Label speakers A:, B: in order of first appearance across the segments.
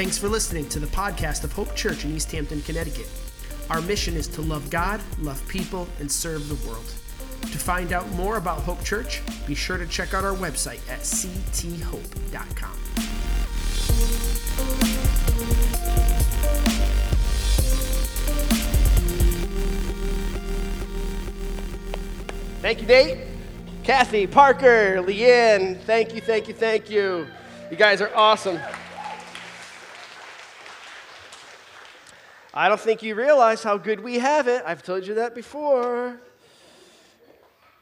A: Thanks for listening to the podcast of Hope Church in East Hampton, Connecticut. Our mission is to love God, love people, and serve the world. To find out more about Hope Church, be sure to check out our website at cthope.com. Thank you, Nate. Kathy, Parker, Leanne, thank you, thank you, thank you. You guys are awesome. I don't think you realize how good we have it. I've told you that before.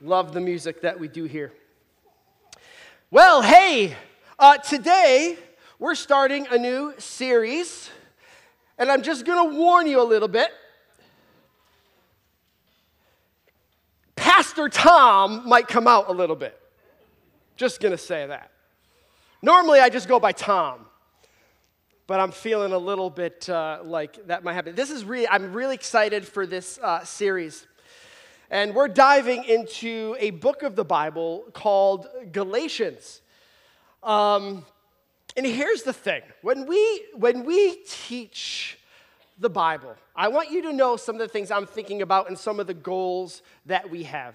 A: Love the music that we do here. Well, hey, uh, today we're starting a new series, and I'm just going to warn you a little bit. Pastor Tom might come out a little bit. Just going to say that. Normally, I just go by Tom but I'm feeling a little bit uh, like that might happen. This is really, I'm really excited for this uh, series. And we're diving into a book of the Bible called Galatians. Um, and here's the thing when we, when we teach the Bible, I want you to know some of the things I'm thinking about and some of the goals that we have.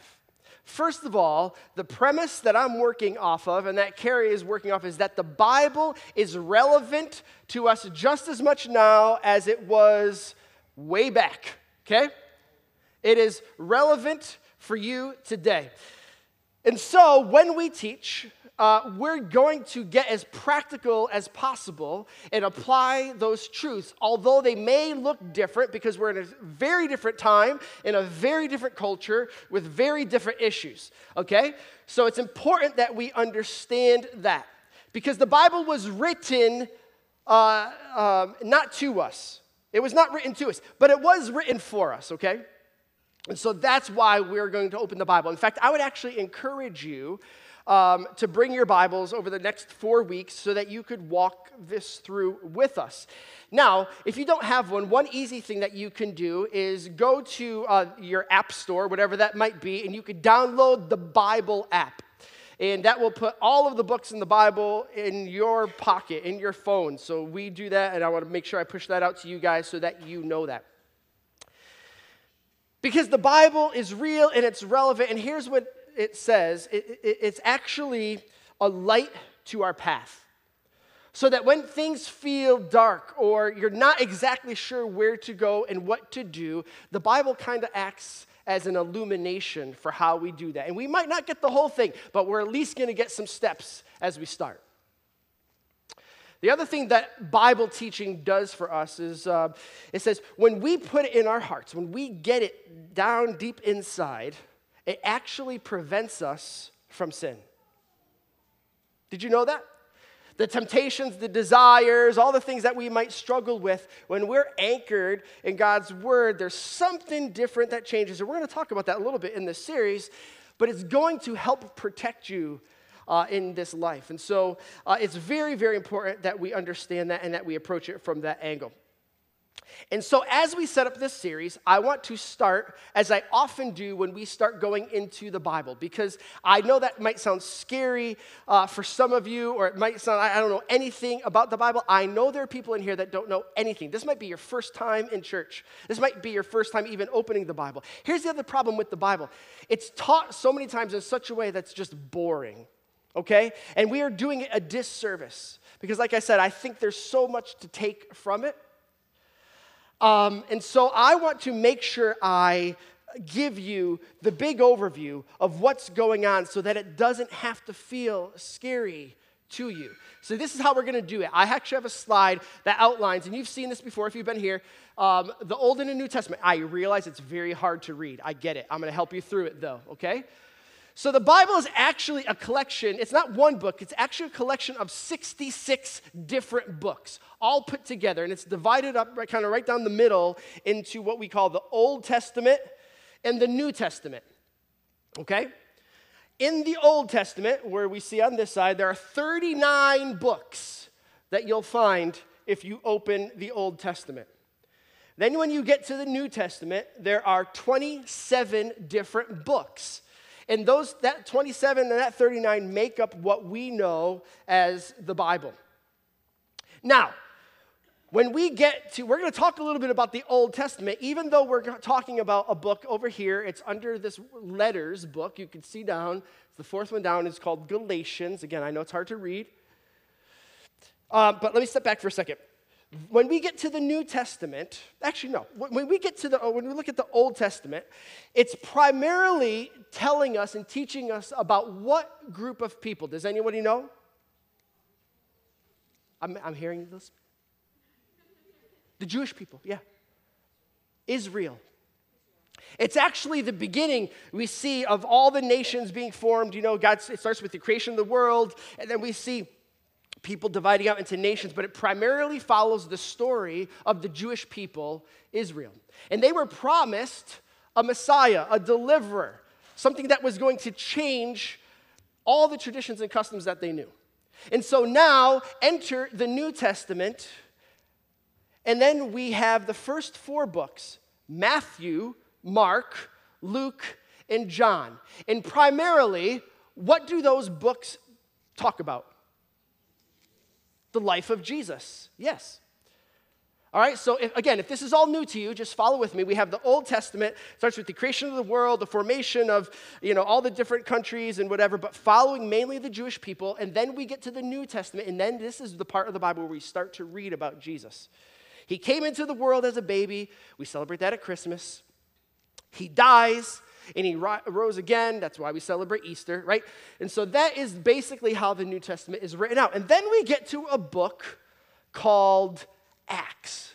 A: First of all, the premise that I'm working off of and that Carrie is working off is that the Bible is relevant to us just as much now as it was way back, okay? It is relevant for you today. And so when we teach, uh, we're going to get as practical as possible and apply those truths, although they may look different because we're in a very different time, in a very different culture, with very different issues. Okay? So it's important that we understand that because the Bible was written uh, um, not to us, it was not written to us, but it was written for us, okay? And so that's why we're going to open the Bible. In fact, I would actually encourage you um, to bring your Bibles over the next four weeks so that you could walk this through with us. Now, if you don't have one, one easy thing that you can do is go to uh, your app store, whatever that might be, and you could download the Bible app. And that will put all of the books in the Bible in your pocket, in your phone. So we do that, and I want to make sure I push that out to you guys so that you know that. Because the Bible is real and it's relevant. And here's what it says it, it, it's actually a light to our path. So that when things feel dark or you're not exactly sure where to go and what to do, the Bible kind of acts as an illumination for how we do that. And we might not get the whole thing, but we're at least going to get some steps as we start. The other thing that Bible teaching does for us is uh, it says when we put it in our hearts, when we get it down deep inside, it actually prevents us from sin. Did you know that? The temptations, the desires, all the things that we might struggle with, when we're anchored in God's word, there's something different that changes. And we're going to talk about that a little bit in this series, but it's going to help protect you uh, in this life. And so uh, it's very, very important that we understand that and that we approach it from that angle. And so, as we set up this series, I want to start, as I often do when we start going into the Bible, because I know that might sound scary uh, for some of you, or it might sound, I don't know anything about the Bible. I know there are people in here that don't know anything. This might be your first time in church, this might be your first time even opening the Bible. Here's the other problem with the Bible it's taught so many times in such a way that's just boring, okay? And we are doing it a disservice, because, like I said, I think there's so much to take from it. Um, and so I want to make sure I give you the big overview of what's going on so that it doesn't have to feel scary to you. So, this is how we're going to do it. I actually have a slide that outlines, and you've seen this before if you've been here, um, the Old and the New Testament. I realize it's very hard to read. I get it. I'm going to help you through it, though, okay? So the Bible is actually a collection, it's not one book, it's actually a collection of 66 different books, all put together. And it's divided up right, kind of right down the middle into what we call the Old Testament and the New Testament. Okay? In the Old Testament, where we see on this side, there are 39 books that you'll find if you open the Old Testament. Then, when you get to the New Testament, there are 27 different books and those that 27 and that 39 make up what we know as the Bible. Now, when we get to, we're going to talk a little bit about the Old Testament, even though we're talking about a book over here. It's under this letters book. You can see down, the fourth one down. is called Galatians. Again, I know it's hard to read. Uh, but let me step back for a second. When we get to the New Testament, actually, no, when we get to the, when we look at the Old Testament, it's primarily telling us and teaching us about what group of people. Does anybody know? I'm, I'm hearing this the Jewish people, yeah. Israel. It's actually the beginning we see of all the nations being formed. You know, God, it starts with the creation of the world, and then we see people dividing out into nations, but it primarily follows the story of the Jewish people, Israel. And they were promised a Messiah, a deliverer, something that was going to change all the traditions and customs that they knew. And so now enter the New Testament and then we have the first four books Matthew, Mark, Luke, and John. And primarily, what do those books talk about? The life of Jesus. Yes. All right, so if, again, if this is all new to you, just follow with me. We have the Old Testament, starts with the creation of the world, the formation of, you know, all the different countries and whatever, but following mainly the Jewish people, and then we get to the New Testament, and then this is the part of the Bible where we start to read about Jesus. He came into the world as a baby. We celebrate that at Christmas. He dies and he rose again. That's why we celebrate Easter, right? And so that is basically how the New Testament is written out. And then we get to a book called Acts.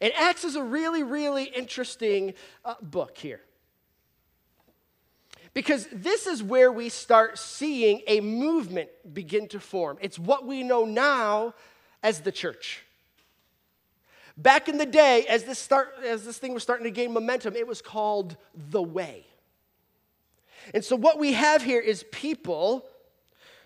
A: And Acts is a really, really interesting uh, book here. Because this is where we start seeing a movement begin to form. It's what we know now as the church. Back in the day, as this, start, as this thing was starting to gain momentum, it was called the way. And so, what we have here is people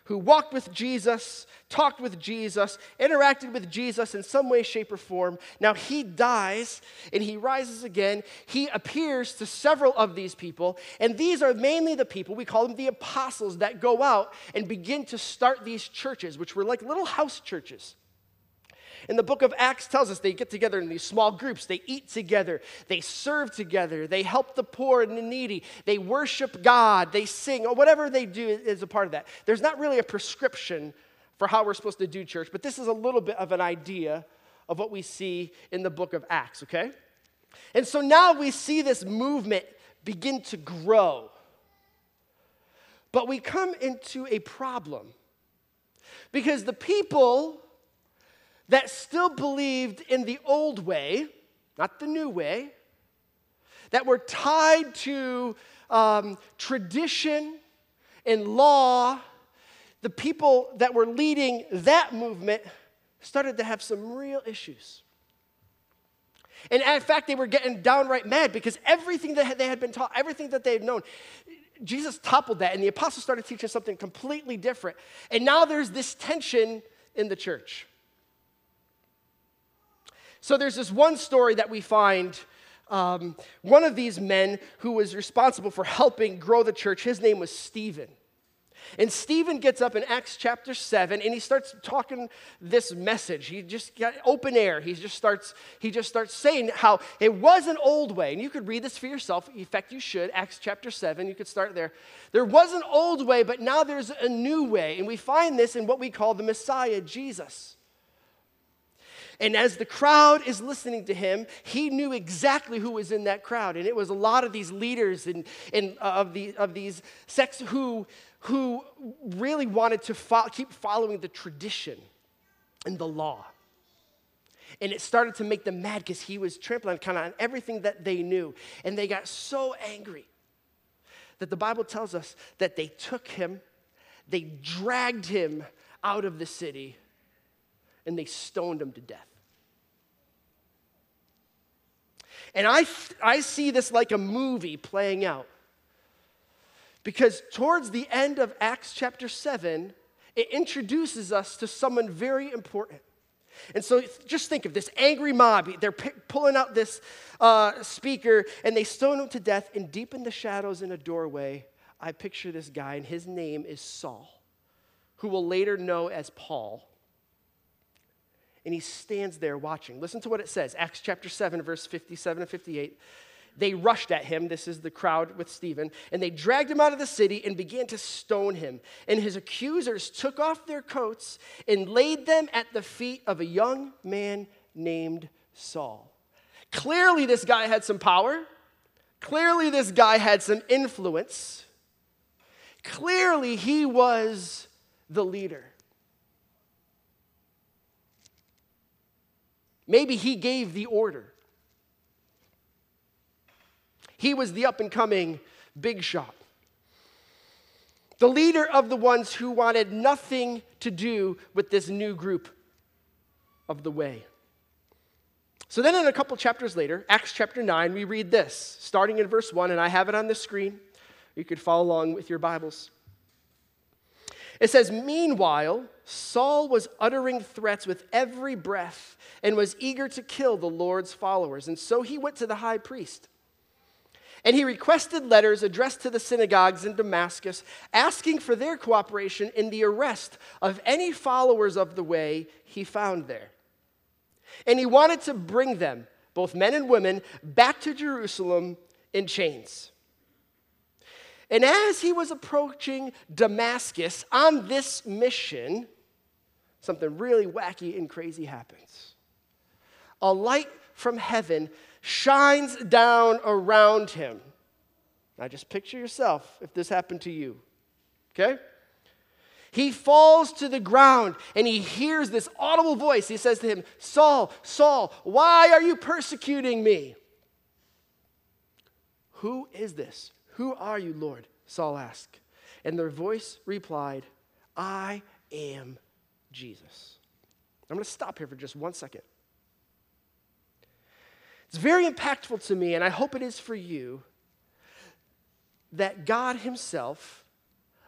A: who walked with Jesus, talked with Jesus, interacted with Jesus in some way, shape, or form. Now he dies and he rises again. He appears to several of these people, and these are mainly the people, we call them the apostles, that go out and begin to start these churches, which were like little house churches. And the book of Acts tells us they get together in these small groups, they eat together, they serve together, they help the poor and the needy, they worship God, they sing, or whatever they do is a part of that. There's not really a prescription for how we're supposed to do church, but this is a little bit of an idea of what we see in the book of Acts, okay? And so now we see this movement begin to grow. But we come into a problem. Because the people that still believed in the old way, not the new way, that were tied to um, tradition and law, the people that were leading that movement started to have some real issues. And in fact, they were getting downright mad because everything that they had been taught, everything that they had known, Jesus toppled that, and the apostles started teaching something completely different. And now there's this tension in the church. So there's this one story that we find. Um, one of these men who was responsible for helping grow the church, his name was Stephen. And Stephen gets up in Acts chapter 7 and he starts talking this message. He just got open air. He just starts, he just starts saying how it was an old way. And you could read this for yourself. In fact, you should. Acts chapter 7, you could start there. There was an old way, but now there's a new way. And we find this in what we call the Messiah, Jesus. And as the crowd is listening to him, he knew exactly who was in that crowd. And it was a lot of these leaders and, and uh, of, the, of these sects who, who really wanted to fo- keep following the tradition and the law. And it started to make them mad because he was trampling kind of on everything that they knew. And they got so angry that the Bible tells us that they took him, they dragged him out of the city, and they stoned him to death. And I, I see this like a movie playing out. Because towards the end of Acts chapter 7, it introduces us to someone very important. And so just think of this angry mob. They're p- pulling out this uh, speaker and they stone him to death. And deep in the shadows in a doorway, I picture this guy, and his name is Saul, who will later know as Paul. And he stands there watching. Listen to what it says Acts chapter 7, verse 57 and 58. They rushed at him, this is the crowd with Stephen, and they dragged him out of the city and began to stone him. And his accusers took off their coats and laid them at the feet of a young man named Saul. Clearly, this guy had some power. Clearly, this guy had some influence. Clearly, he was the leader. Maybe he gave the order. He was the up and coming big shot. The leader of the ones who wanted nothing to do with this new group of the way. So then, in a couple chapters later, Acts chapter 9, we read this, starting in verse 1, and I have it on the screen. You could follow along with your Bibles. It says, Meanwhile, Saul was uttering threats with every breath and was eager to kill the Lord's followers. And so he went to the high priest. And he requested letters addressed to the synagogues in Damascus, asking for their cooperation in the arrest of any followers of the way he found there. And he wanted to bring them, both men and women, back to Jerusalem in chains. And as he was approaching Damascus on this mission, something really wacky and crazy happens. A light from heaven shines down around him. Now just picture yourself if this happened to you, okay? He falls to the ground and he hears this audible voice. He says to him, Saul, Saul, why are you persecuting me? Who is this? Who are you, Lord? Saul asked. And their voice replied, I am Jesus. I'm going to stop here for just one second. It's very impactful to me, and I hope it is for you, that God Himself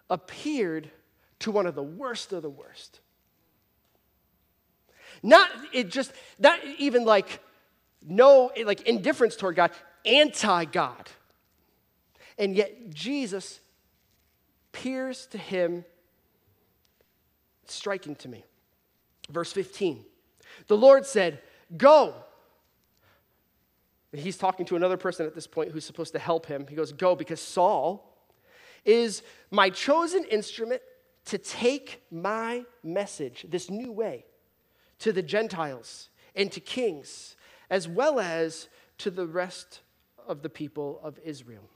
A: appeared to one of the worst of the worst. Not it just not even like no like indifference toward God, anti-God. And yet Jesus appears to him striking to me. Verse 15. The Lord said, "Go." He's talking to another person at this point who's supposed to help him. He goes, Go, because Saul is my chosen instrument to take my message, this new way, to the Gentiles and to kings, as well as to the rest of the people of Israel.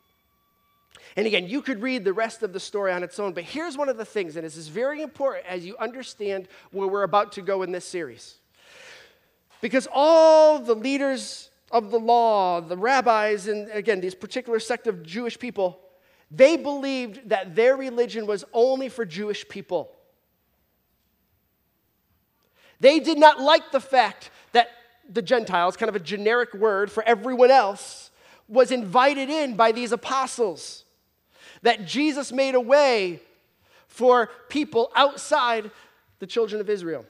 A: And again, you could read the rest of the story on its own, but here's one of the things, and this is very important as you understand where we're about to go in this series. Because all the leaders of the law, the rabbis, and again, these particular sect of Jewish people, they believed that their religion was only for Jewish people. They did not like the fact that the Gentiles, kind of a generic word for everyone else, was invited in by these apostles. That Jesus made a way for people outside the children of Israel.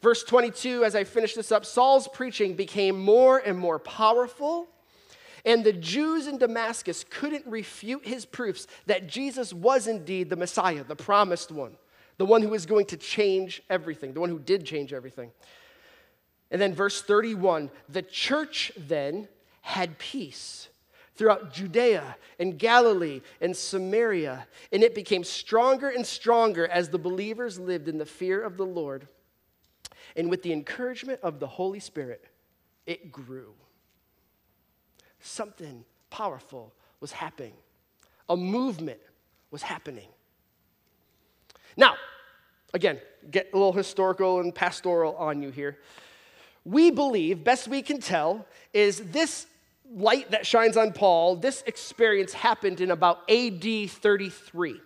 A: Verse 22, as I finish this up, Saul's preaching became more and more powerful and the Jews in Damascus couldn't refute his proofs that Jesus was indeed the Messiah, the promised one, the one who was going to change everything, the one who did change everything. And then, verse 31 the church then had peace throughout Judea and Galilee and Samaria, and it became stronger and stronger as the believers lived in the fear of the Lord. And with the encouragement of the Holy Spirit, it grew something powerful was happening. A movement was happening. Now, again, get a little historical and pastoral on you here. We believe, best we can tell, is this light that shines on Paul, this experience happened in about AD 33.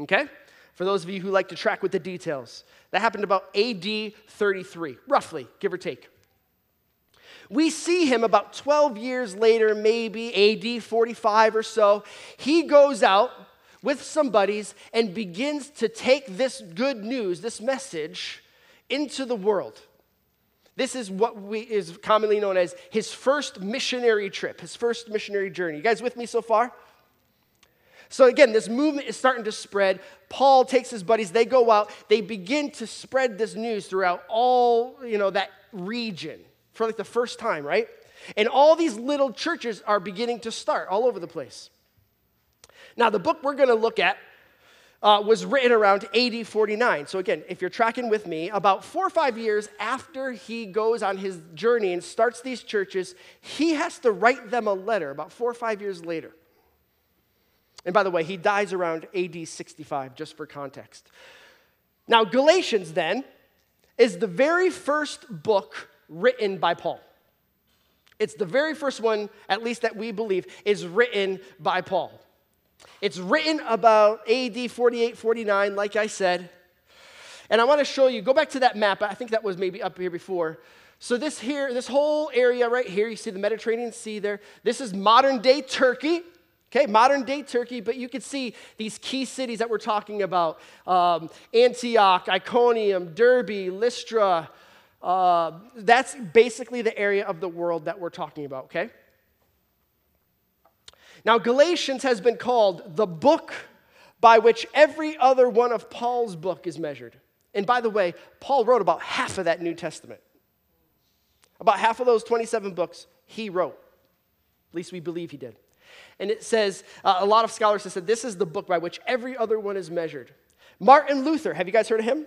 A: Okay? For those of you who like to track with the details, that happened about AD 33, roughly, give or take. We see him about 12 years later, maybe AD 45 or so. He goes out with some buddies and begins to take this good news, this message, into the world. This is what we, is commonly known as his first missionary trip, his first missionary journey. You guys with me so far? So again, this movement is starting to spread. Paul takes his buddies, they go out, they begin to spread this news throughout all, you know, that region for like the first time, right? And all these little churches are beginning to start all over the place. Now, the book we're going to look at uh, was written around AD 49. So, again, if you're tracking with me, about four or five years after he goes on his journey and starts these churches, he has to write them a letter about four or five years later. And by the way, he dies around AD 65, just for context. Now, Galatians then is the very first book written by Paul. It's the very first one, at least that we believe, is written by Paul. It's written about AD 48, 49, like I said. And I want to show you, go back to that map. I think that was maybe up here before. So, this here, this whole area right here, you see the Mediterranean Sea there. This is modern day Turkey. Okay, modern day Turkey, but you can see these key cities that we're talking about um, Antioch, Iconium, Derbe, Lystra. Uh, that's basically the area of the world that we're talking about, okay? Now, Galatians has been called the book by which every other one of Paul's book is measured. And by the way, Paul wrote about half of that New Testament. About half of those 27 books he wrote. At least we believe he did. And it says, uh, a lot of scholars have said this is the book by which every other one is measured. Martin Luther, have you guys heard of him?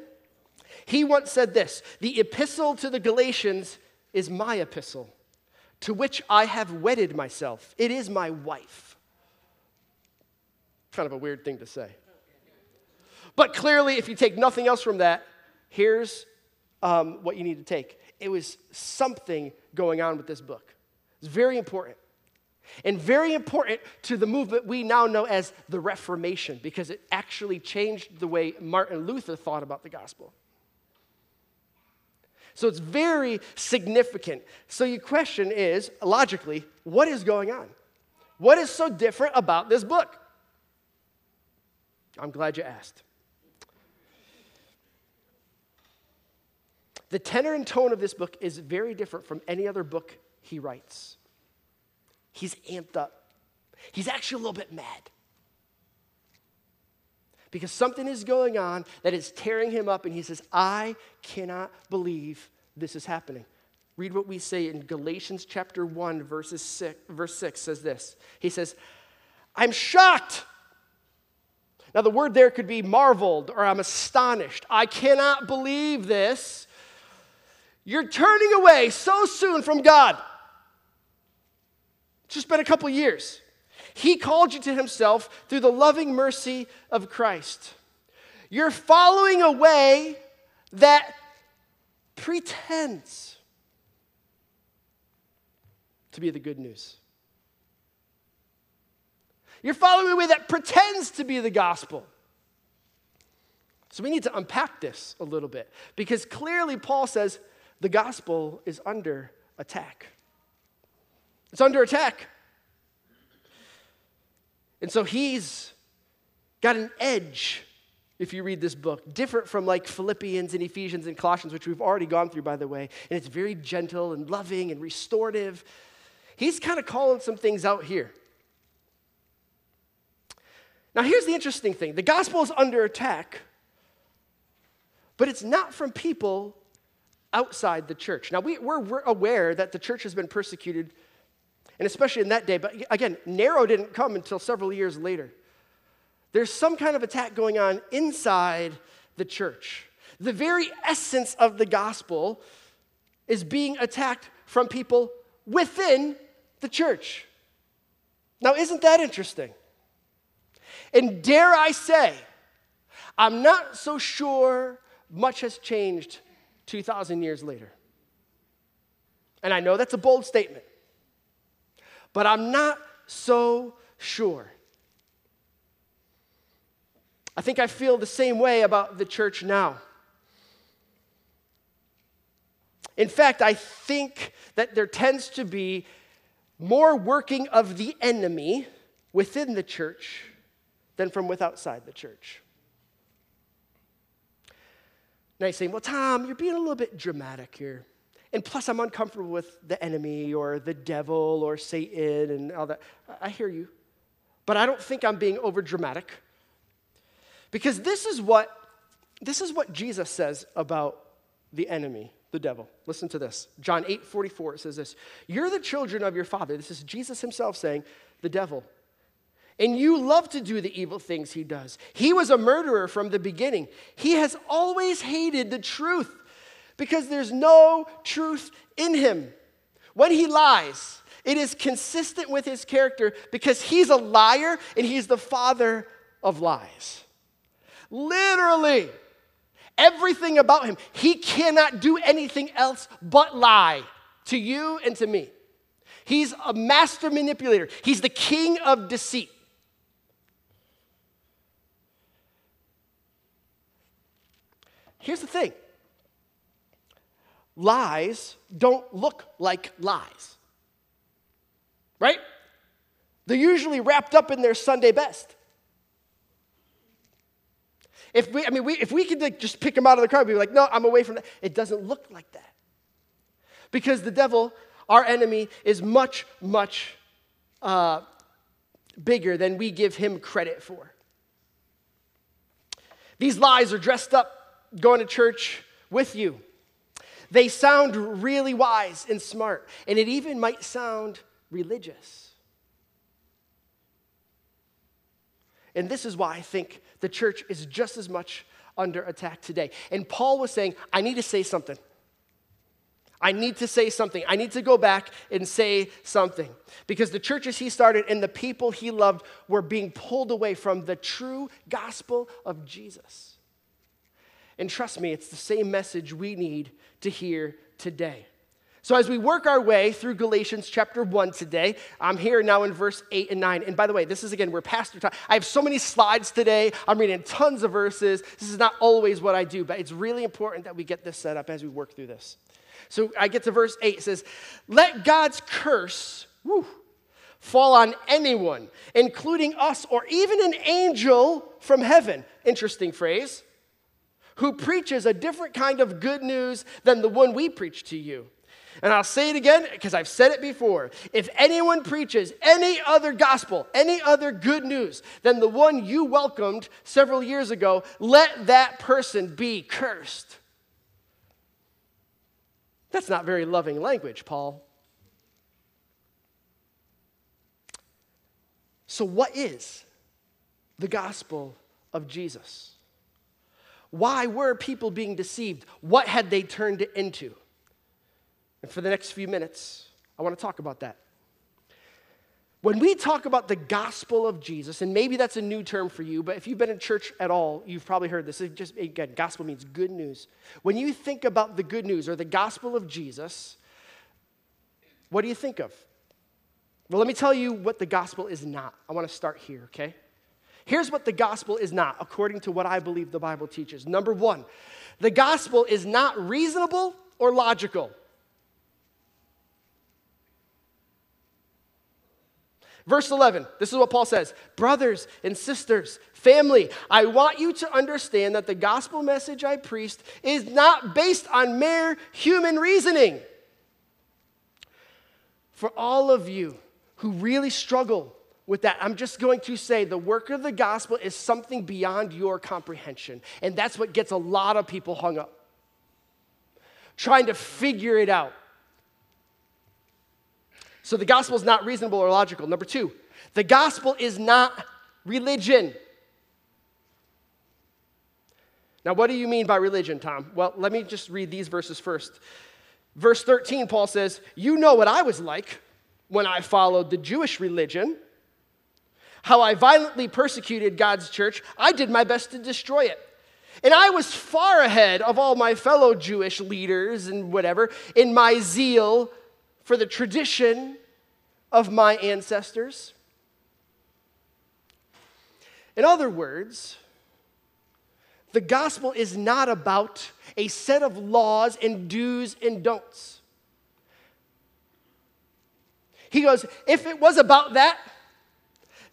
A: He once said this The epistle to the Galatians is my epistle, to which I have wedded myself. It is my wife. Kind of a weird thing to say. But clearly, if you take nothing else from that, here's um, what you need to take. It was something going on with this book. It's very important. And very important to the movement we now know as the Reformation, because it actually changed the way Martin Luther thought about the gospel. So it's very significant. So your question is logically, what is going on? What is so different about this book? I'm glad you asked. The tenor and tone of this book is very different from any other book he writes. He's amped up. He's actually a little bit mad. Because something is going on that is tearing him up, and he says, I cannot believe this is happening. Read what we say in Galatians chapter 1, verses 6, verse 6 says this. He says, I'm shocked. Now, the word there could be marveled or I'm astonished. I cannot believe this. You're turning away so soon from God. It's just been a couple years. He called you to himself through the loving mercy of Christ. You're following a way that pretends to be the good news. You're following a way that pretends to be the gospel. So we need to unpack this a little bit because clearly Paul says the gospel is under attack. It's under attack. And so he's got an edge, if you read this book, different from like Philippians and Ephesians and Colossians, which we've already gone through, by the way. And it's very gentle and loving and restorative. He's kind of calling some things out here. Now, here's the interesting thing the gospel is under attack, but it's not from people outside the church. Now, we, are we're aware that the church has been persecuted and especially in that day. But again, Nero didn't come until several years later. There's some kind of attack going on inside the church. The very essence of the gospel is being attacked from people within the church. Now, isn't that interesting? And dare I say, I'm not so sure much has changed 2,000 years later. And I know that's a bold statement but I'm not so sure. I think I feel the same way about the church now. In fact, I think that there tends to be more working of the enemy within the church than from outside the church. Now you're saying, well, Tom, you're being a little bit dramatic here. And plus, I'm uncomfortable with the enemy or the devil or Satan and all that. I hear you. but I don't think I'm being over dramatic. Because this is what this is what Jesus says about the enemy, the devil. Listen to this. John 8 44, it says this You're the children of your father. This is Jesus himself saying, the devil. And you love to do the evil things he does. He was a murderer from the beginning. He has always hated the truth because there's no truth in him. When he lies, it is consistent with his character because he's a liar and he's the father of lies. Literally, everything about him, he cannot do anything else but lie to you and to me. He's a master manipulator, he's the king of deceit. Here's the thing lies don't look like lies, right? They're usually wrapped up in their Sunday best. If we, I mean, we, if we could like, just pick them out of the crowd, we'd be like, no, I'm away from that. It doesn't look like that. Because the devil, our enemy, is much, much uh, bigger than we give him credit for. These lies are dressed up going to church with you. They sound really wise and smart, and it even might sound religious. And this is why I think the church is just as much under attack today. And Paul was saying, I need to say something. I need to say something. I need to go back and say something. Because the churches he started and the people he loved were being pulled away from the true gospel of Jesus. And trust me, it's the same message we need to hear today. So, as we work our way through Galatians chapter 1 today, I'm here now in verse 8 and 9. And by the way, this is again where Pastor Tom. I have so many slides today. I'm reading tons of verses. This is not always what I do, but it's really important that we get this set up as we work through this. So, I get to verse 8. It says, Let God's curse whew, fall on anyone, including us or even an angel from heaven. Interesting phrase who preaches a different kind of good news than the one we preach to you. And I'll say it again because I've said it before. If anyone preaches any other gospel, any other good news than the one you welcomed several years ago, let that person be cursed. That's not very loving language, Paul. So, what is the gospel of Jesus? Why were people being deceived? What had they turned it into? And for the next few minutes, I want to talk about that. When we talk about the gospel of Jesus, and maybe that's a new term for you, but if you've been in church at all, you've probably heard this. It just again, gospel means good news. When you think about the good news or the gospel of Jesus, what do you think of? Well, let me tell you what the gospel is not. I want to start here, okay? Here's what the gospel is not, according to what I believe the Bible teaches. Number one, the gospel is not reasonable or logical. Verse 11, this is what Paul says Brothers and sisters, family, I want you to understand that the gospel message I preached is not based on mere human reasoning. For all of you who really struggle with that, I'm just going to say the work of the gospel is something beyond your comprehension. And that's what gets a lot of people hung up, trying to figure it out. So the gospel is not reasonable or logical. Number two, the gospel is not religion. Now, what do you mean by religion, Tom? Well, let me just read these verses first. Verse 13, Paul says, You know what I was like when I followed the Jewish religion how I violently persecuted God's church, I did my best to destroy it. And I was far ahead of all my fellow Jewish leaders and whatever in my zeal for the tradition of my ancestors. In other words, the gospel is not about a set of laws and do's and don'ts. He goes, if it was about that,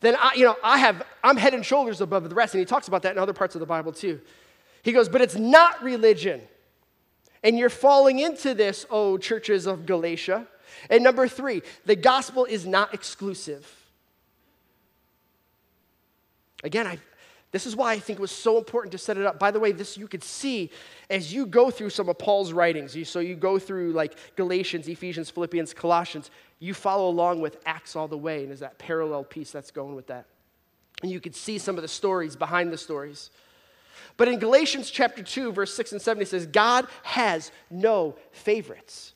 A: then I, you know, I have, I'm head and shoulders above the rest. And he talks about that in other parts of the Bible too. He goes, but it's not religion. And you're falling into this, oh, churches of Galatia. And number three, the gospel is not exclusive. Again, I, this is why I think it was so important to set it up. By the way, this you could see as you go through some of Paul's writings. So you go through like Galatians, Ephesians, Philippians, Colossians. You follow along with Acts all the way, and there's that parallel piece that's going with that. And you could see some of the stories behind the stories. But in Galatians chapter 2, verse 6 and 7, he says, God has no favorites.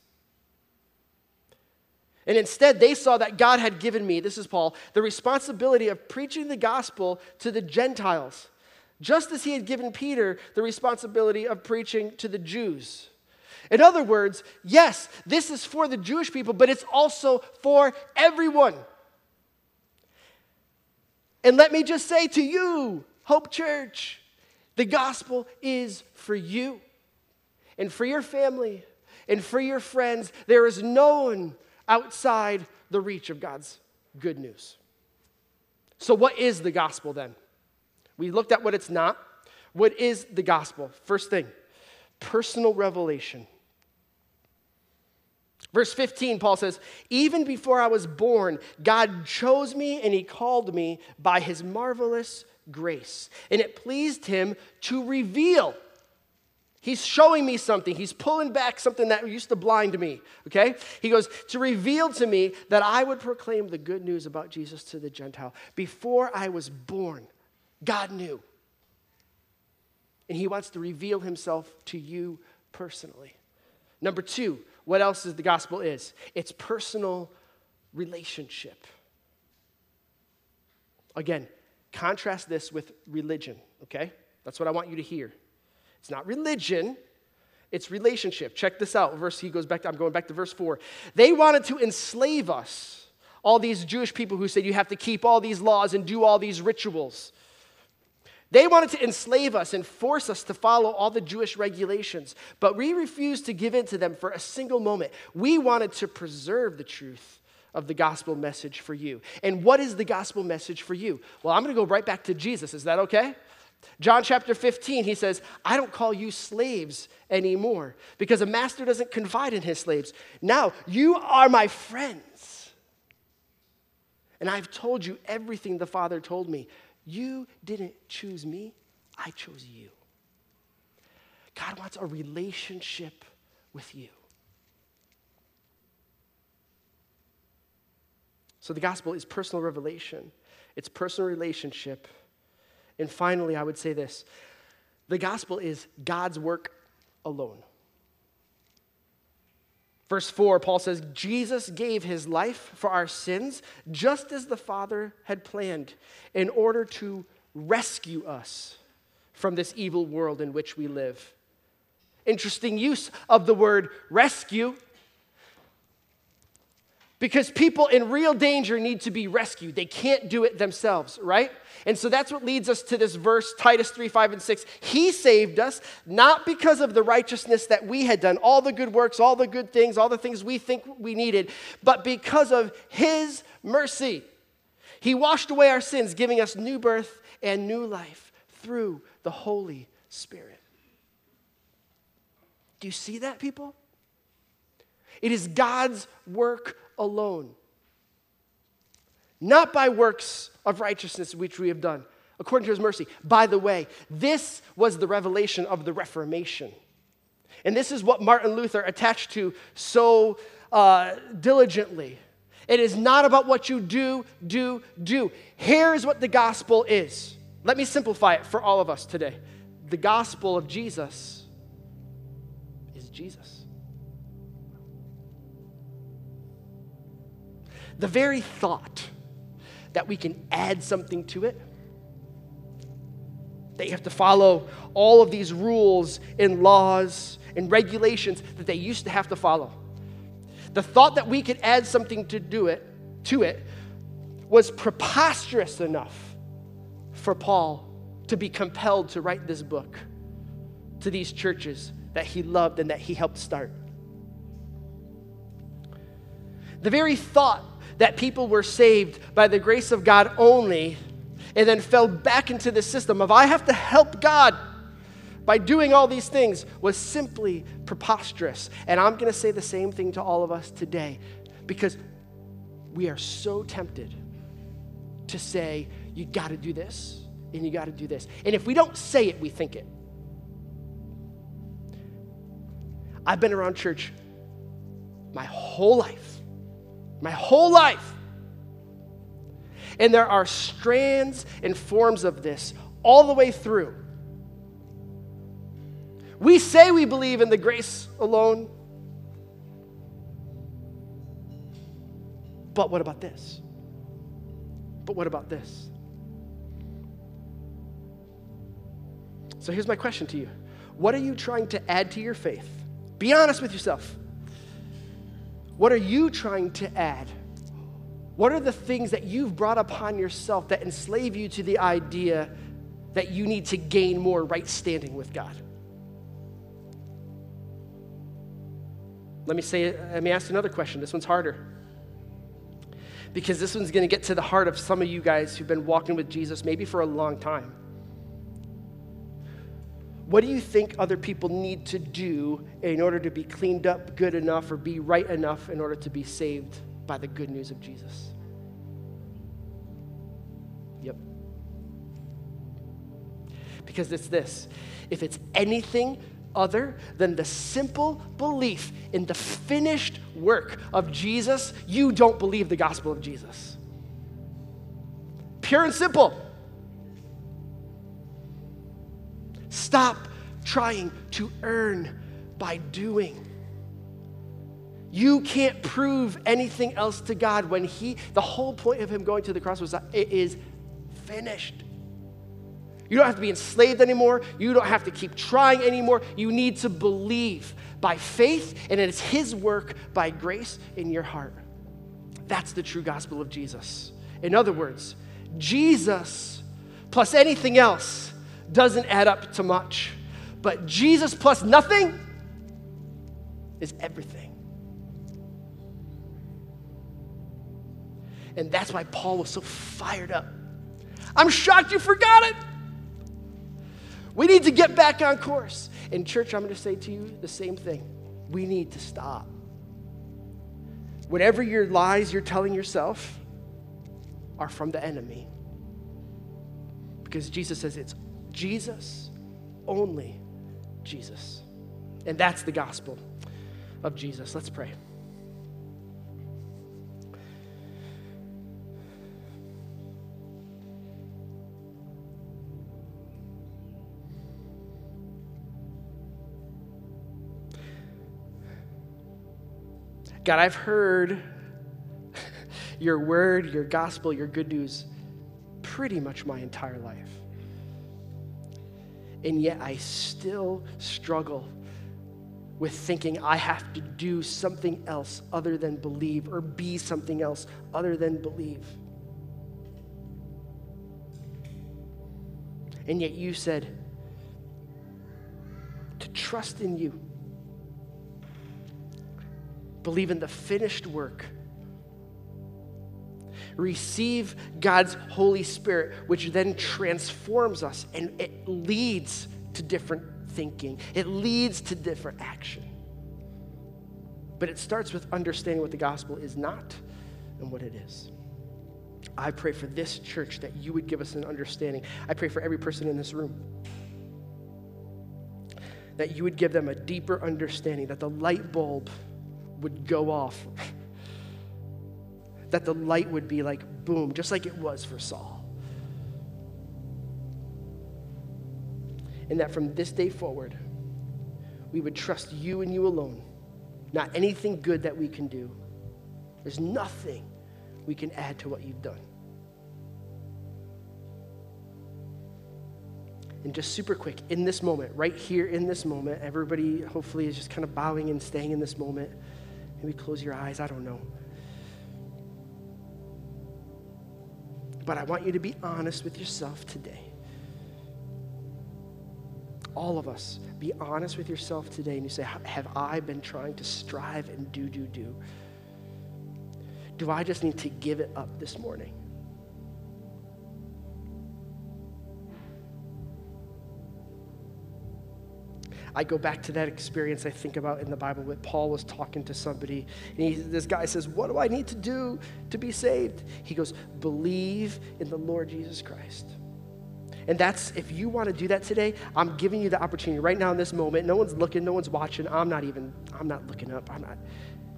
A: And instead, they saw that God had given me, this is Paul, the responsibility of preaching the gospel to the Gentiles, just as he had given Peter the responsibility of preaching to the Jews. In other words, yes, this is for the Jewish people, but it's also for everyone. And let me just say to you, Hope Church, the gospel is for you and for your family and for your friends. There is no one outside the reach of God's good news. So, what is the gospel then? We looked at what it's not. What is the gospel? First thing, personal revelation. Verse 15, Paul says, Even before I was born, God chose me and he called me by his marvelous grace. And it pleased him to reveal He's showing me something. He's pulling back something that used to blind me. Okay? He goes, to reveal to me that I would proclaim the good news about Jesus to the Gentile. Before I was born, God knew. And He wants to reveal Himself to you personally. Number two, what else is the gospel is? It's personal relationship. Again, contrast this with religion, okay? That's what I want you to hear. It's not religion, it's relationship. Check this out. Verse he goes back to, I'm going back to verse 4. They wanted to enslave us. All these Jewish people who said you have to keep all these laws and do all these rituals. They wanted to enslave us and force us to follow all the Jewish regulations, but we refused to give in to them for a single moment. We wanted to preserve the truth of the gospel message for you. And what is the gospel message for you? Well, I'm going to go right back to Jesus. Is that okay? John chapter 15, he says, I don't call you slaves anymore because a master doesn't confide in his slaves. Now you are my friends. And I've told you everything the Father told me. You didn't choose me, I chose you. God wants a relationship with you. So the gospel is personal revelation, it's personal relationship and finally, I would say this the gospel is God's work alone. Verse 4, Paul says, Jesus gave his life for our sins, just as the Father had planned, in order to rescue us from this evil world in which we live. Interesting use of the word rescue. Because people in real danger need to be rescued. They can't do it themselves, right? And so that's what leads us to this verse, Titus 3 5 and 6. He saved us not because of the righteousness that we had done, all the good works, all the good things, all the things we think we needed, but because of His mercy. He washed away our sins, giving us new birth and new life through the Holy Spirit. Do you see that, people? It is God's work alone, not by works of righteousness which we have done, according to his mercy. By the way, this was the revelation of the Reformation. And this is what Martin Luther attached to so uh, diligently. It is not about what you do, do, do. Here's what the gospel is. Let me simplify it for all of us today. The gospel of Jesus is Jesus. The very thought that we can add something to it, that you have to follow all of these rules and laws and regulations that they used to have to follow. The thought that we could add something to do it to it was preposterous enough for Paul to be compelled to write this book to these churches that he loved and that he helped start. The very thought that people were saved by the grace of God only and then fell back into the system of I have to help God by doing all these things was simply preposterous. And I'm going to say the same thing to all of us today because we are so tempted to say, you got to do this, and you got to do this. And if we don't say it, we think it. I've been around church my whole life. My whole life. And there are strands and forms of this all the way through. We say we believe in the grace alone. But what about this? But what about this? So here's my question to you What are you trying to add to your faith? Be honest with yourself. What are you trying to add? What are the things that you've brought upon yourself that enslave you to the idea that you need to gain more right standing with God? Let me say, let me ask another question. This one's harder. Because this one's going to get to the heart of some of you guys who've been walking with Jesus maybe for a long time. What do you think other people need to do in order to be cleaned up good enough or be right enough in order to be saved by the good news of Jesus? Yep. Because it's this if it's anything other than the simple belief in the finished work of Jesus, you don't believe the gospel of Jesus. Pure and simple. Stop trying to earn by doing. You can't prove anything else to God when He, the whole point of Him going to the cross was that it is finished. You don't have to be enslaved anymore. You don't have to keep trying anymore. You need to believe by faith, and it's His work by grace in your heart. That's the true gospel of Jesus. In other words, Jesus plus anything else doesn't add up to much. But Jesus plus nothing is everything. And that's why Paul was so fired up. I'm shocked you forgot it. We need to get back on course. In church, I'm going to say to you the same thing. We need to stop. Whatever your lies you're telling yourself are from the enemy. Because Jesus says it's Jesus, only Jesus. And that's the gospel of Jesus. Let's pray. God, I've heard your word, your gospel, your good news pretty much my entire life. And yet I still struggle with thinking I have to do something else other than believe or be something else other than believe. And yet you said to trust in you Believe in the finished work. Receive God's Holy Spirit, which then transforms us and it leads to different thinking, it leads to different action. But it starts with understanding what the gospel is not and what it is. I pray for this church that you would give us an understanding. I pray for every person in this room that you would give them a deeper understanding, that the light bulb would go off. That the light would be like boom, just like it was for Saul. And that from this day forward, we would trust you and you alone, not anything good that we can do. There's nothing we can add to what you've done. And just super quick, in this moment, right here in this moment, everybody hopefully is just kind of bowing and staying in this moment. Maybe close your eyes. I don't know. But I want you to be honest with yourself today. All of us, be honest with yourself today and you say, Have I been trying to strive and do, do, do? Do I just need to give it up this morning? I go back to that experience I think about in the Bible where Paul was talking to somebody. And he, this guy says, What do I need to do to be saved? He goes, Believe in the Lord Jesus Christ. And that's, if you want to do that today, I'm giving you the opportunity right now in this moment. No one's looking, no one's watching. I'm not even, I'm not looking up. I'm not.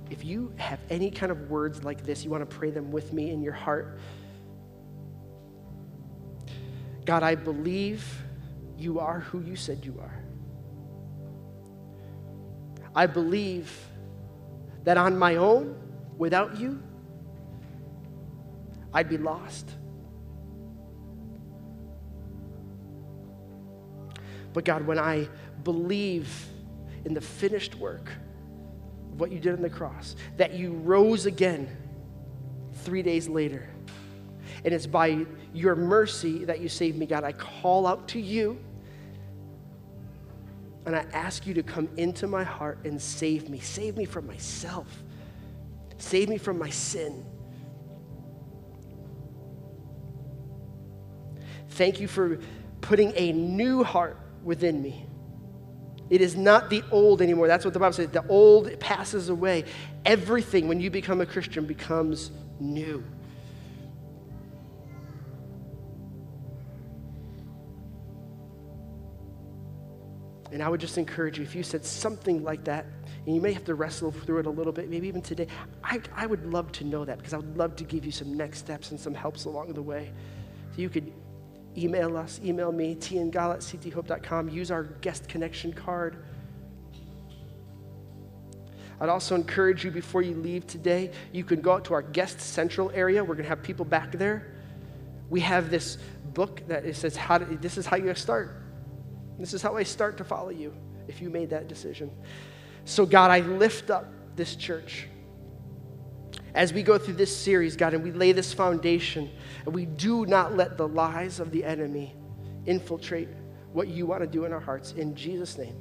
A: If you have any kind of words like this, you want to pray them with me in your heart. God, I believe you are who you said you are. I believe that on my own, without you, I'd be lost. But God, when I believe in the finished work of what you did on the cross, that you rose again three days later, and it's by your mercy that you saved me, God, I call out to you and I ask you to come into my heart and save me. Save me from myself, save me from my sin. Thank you for putting a new heart within me. It is not the old anymore. That's what the Bible says. The old passes away. Everything, when you become a Christian, becomes new. And I would just encourage you, if you said something like that, and you may have to wrestle through it a little bit, maybe even today, I, I would love to know that because I would love to give you some next steps and some helps along the way. So you could email us, email me, tngal at cthope.com. Use our guest connection card. I'd also encourage you before you leave today, you can go out to our guest central area. We're going to have people back there. We have this book that it says, how to, This is how you start. This is how I start to follow you if you made that decision. So, God, I lift up this church as we go through this series, God, and we lay this foundation, and we do not let the lies of the enemy infiltrate what you want to do in our hearts. In Jesus' name.